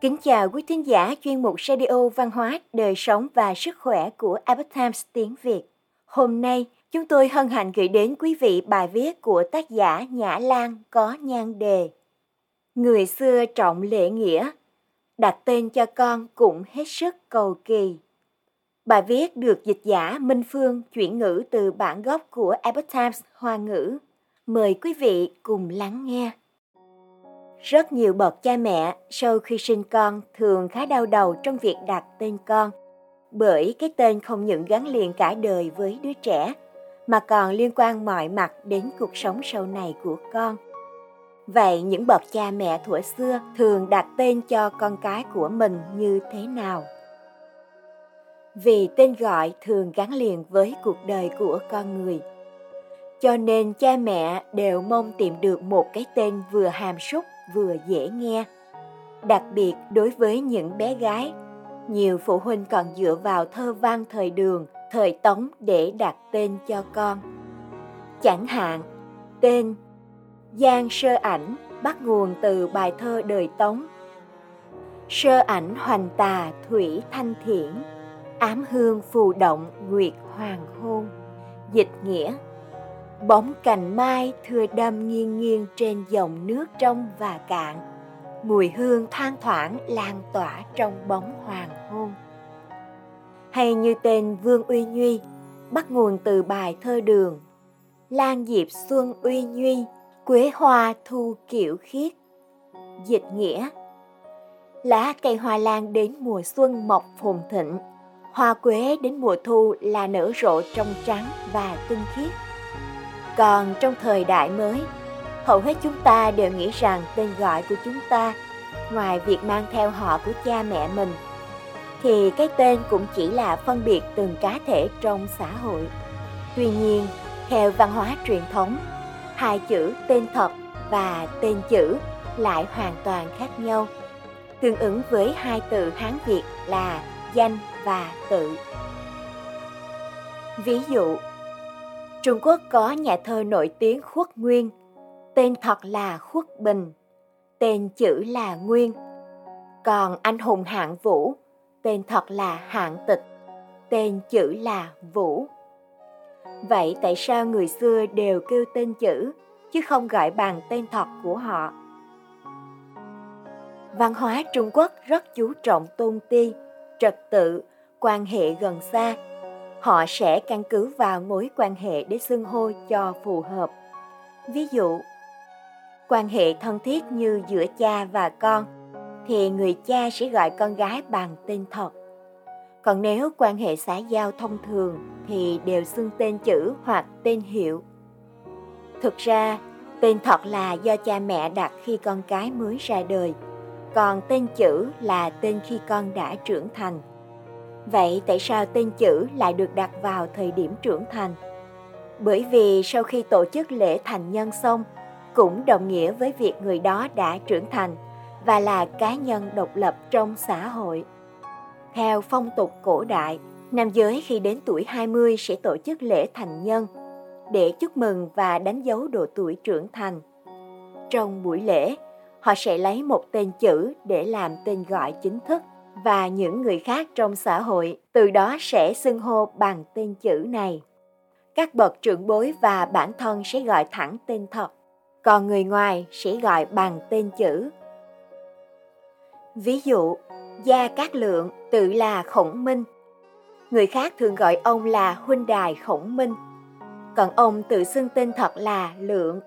Kính chào quý thính giả chuyên mục Radio Văn hóa, Đời sống và Sức khỏe của Epoch Times tiếng Việt. Hôm nay, chúng tôi hân hạnh gửi đến quý vị bài viết của tác giả Nhã Lan có nhan đề Người xưa trọng lễ nghĩa, đặt tên cho con cũng hết sức cầu kỳ. Bài viết được dịch giả Minh Phương chuyển ngữ từ bản gốc của Epoch Times Hoa ngữ. Mời quý vị cùng lắng nghe. Rất nhiều bậc cha mẹ sau khi sinh con thường khá đau đầu trong việc đặt tên con, bởi cái tên không những gắn liền cả đời với đứa trẻ, mà còn liên quan mọi mặt đến cuộc sống sau này của con. Vậy những bậc cha mẹ thuở xưa thường đặt tên cho con cái của mình như thế nào? Vì tên gọi thường gắn liền với cuộc đời của con người. Cho nên cha mẹ đều mong tìm được một cái tên vừa hàm súc vừa dễ nghe. Đặc biệt đối với những bé gái, nhiều phụ huynh còn dựa vào thơ văn thời đường, thời Tống để đặt tên cho con. Chẳng hạn, tên Giang Sơ Ảnh bắt nguồn từ bài thơ đời Tống. Sơ ảnh hoành tà thủy thanh thiển, ám hương phù động nguyệt hoàng hôn. Dịch nghĩa bóng cành mai thưa đâm nghiêng nghiêng trên dòng nước trong và cạn. Mùi hương thoang thoảng lan tỏa trong bóng hoàng hôn. Hay như tên vương uy nhuy bắt nguồn từ bài thơ đường. Lan diệp xuân uy nhuy quế hoa thu kiểu khiết. Dịch nghĩa, lá cây hoa lan đến mùa xuân mọc phồn thịnh, hoa quế đến mùa thu là nở rộ trong trắng và tinh khiết còn trong thời đại mới, hầu hết chúng ta đều nghĩ rằng tên gọi của chúng ta, ngoài việc mang theo họ của cha mẹ mình, thì cái tên cũng chỉ là phân biệt từng cá thể trong xã hội. Tuy nhiên, theo văn hóa truyền thống, hai chữ tên thật và tên chữ lại hoàn toàn khác nhau, tương ứng với hai từ Hán Việt là danh và tự. Ví dụ, Trung Quốc có nhà thơ nổi tiếng Khuất Nguyên, tên thật là Khuất Bình, tên chữ là Nguyên. Còn anh hùng Hạng Vũ, tên thật là Hạng Tịch, tên chữ là Vũ. Vậy tại sao người xưa đều kêu tên chữ, chứ không gọi bằng tên thật của họ? Văn hóa Trung Quốc rất chú trọng tôn ti, trật tự, quan hệ gần xa, họ sẽ căn cứ vào mối quan hệ để xưng hô cho phù hợp. Ví dụ, quan hệ thân thiết như giữa cha và con thì người cha sẽ gọi con gái bằng tên thật. Còn nếu quan hệ xã giao thông thường thì đều xưng tên chữ hoặc tên hiệu. Thực ra, tên thật là do cha mẹ đặt khi con cái mới ra đời, còn tên chữ là tên khi con đã trưởng thành. Vậy tại sao tên chữ lại được đặt vào thời điểm trưởng thành? Bởi vì sau khi tổ chức lễ thành nhân xong, cũng đồng nghĩa với việc người đó đã trưởng thành và là cá nhân độc lập trong xã hội. Theo phong tục cổ đại, nam giới khi đến tuổi 20 sẽ tổ chức lễ thành nhân để chúc mừng và đánh dấu độ tuổi trưởng thành. Trong buổi lễ, họ sẽ lấy một tên chữ để làm tên gọi chính thức và những người khác trong xã hội từ đó sẽ xưng hô bằng tên chữ này. Các bậc trưởng bối và bản thân sẽ gọi thẳng tên thật, còn người ngoài sẽ gọi bằng tên chữ. Ví dụ, Gia Cát Lượng tự là Khổng Minh. Người khác thường gọi ông là huynh đài Khổng Minh, còn ông tự xưng tên thật là Lượng.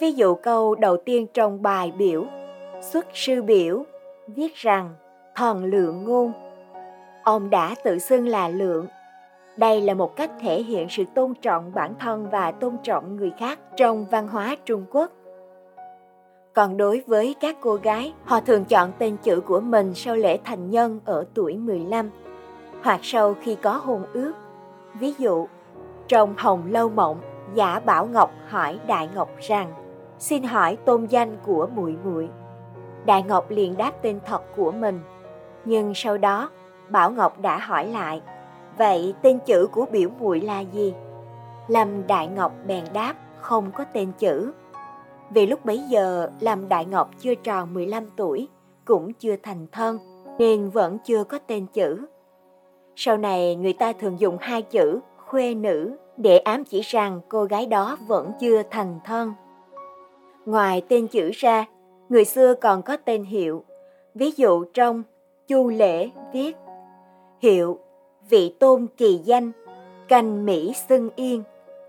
Ví dụ câu đầu tiên trong bài biểu, xuất sư biểu, viết rằng thần lượng ngôn. Ông đã tự xưng là lượng. Đây là một cách thể hiện sự tôn trọng bản thân và tôn trọng người khác trong văn hóa Trung Quốc. Còn đối với các cô gái, họ thường chọn tên chữ của mình sau lễ thành nhân ở tuổi 15 hoặc sau khi có hôn ước. Ví dụ, trong Hồng Lâu Mộng, Giả Bảo Ngọc hỏi Đại Ngọc rằng: "Xin hỏi tôn danh của muội muội?" Đại Ngọc liền đáp tên thật của mình nhưng sau đó, Bảo Ngọc đã hỏi lại, vậy tên chữ của biểu muội là gì? Lâm Đại Ngọc bèn đáp, không có tên chữ. Vì lúc bấy giờ, Lâm Đại Ngọc chưa tròn 15 tuổi, cũng chưa thành thân nên vẫn chưa có tên chữ. Sau này người ta thường dùng hai chữ khuê nữ để ám chỉ rằng cô gái đó vẫn chưa thành thân. Ngoài tên chữ ra, người xưa còn có tên hiệu. Ví dụ trong Chu Lễ viết Hiệu vị tôn kỳ danh, canh Mỹ xưng yên,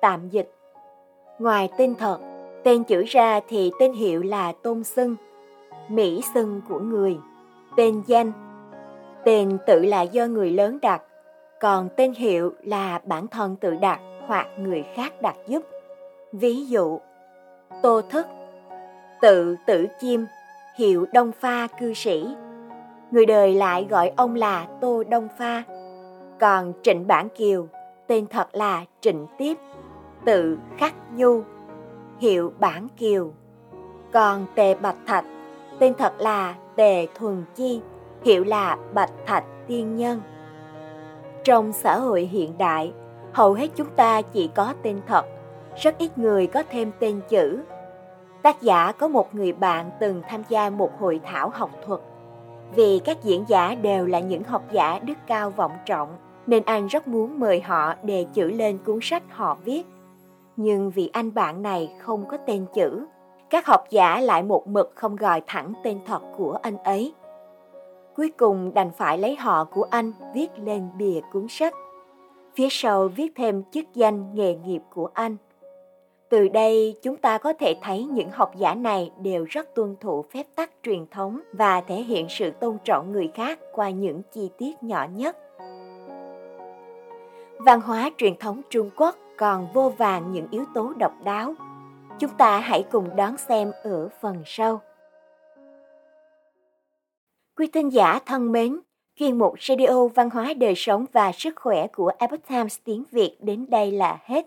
tạm dịch. Ngoài tên thật, tên chữ ra thì tên hiệu là tôn xưng, Mỹ xưng của người, tên danh. Tên tự là do người lớn đặt, còn tên hiệu là bản thân tự đặt hoặc người khác đặt giúp. Ví dụ, Tô Thức, tự tử chim, hiệu Đông Pha cư sĩ. Người đời lại gọi ông là Tô Đông Pha. Còn Trịnh Bản Kiều, tên thật là Trịnh Tiếp, tự Khắc Nhu, hiệu Bản Kiều. Còn Tề Bạch Thạch, tên thật là Tề Thuần Chi, hiệu là Bạch Thạch Tiên Nhân. Trong xã hội hiện đại, hầu hết chúng ta chỉ có tên thật, rất ít người có thêm tên chữ. Tác giả có một người bạn từng tham gia một hội thảo học thuật. Vì các diễn giả đều là những học giả đức cao vọng trọng, nên anh rất muốn mời họ đề chữ lên cuốn sách họ viết. Nhưng vì anh bạn này không có tên chữ, các học giả lại một mực không gọi thẳng tên thật của anh ấy. Cuối cùng đành phải lấy họ của anh viết lên bìa cuốn sách. Phía sau viết thêm chức danh nghề nghiệp của anh. Từ đây chúng ta có thể thấy những học giả này đều rất tuân thủ phép tắc truyền thống và thể hiện sự tôn trọng người khác qua những chi tiết nhỏ nhất. Văn hóa truyền thống Trung Quốc còn vô vàng những yếu tố độc đáo. Chúng ta hãy cùng đón xem ở phần sau. Quý thính giả thân mến, chuyên mục Radio Văn hóa Đời Sống và Sức Khỏe của Epoch Times tiếng Việt đến đây là hết.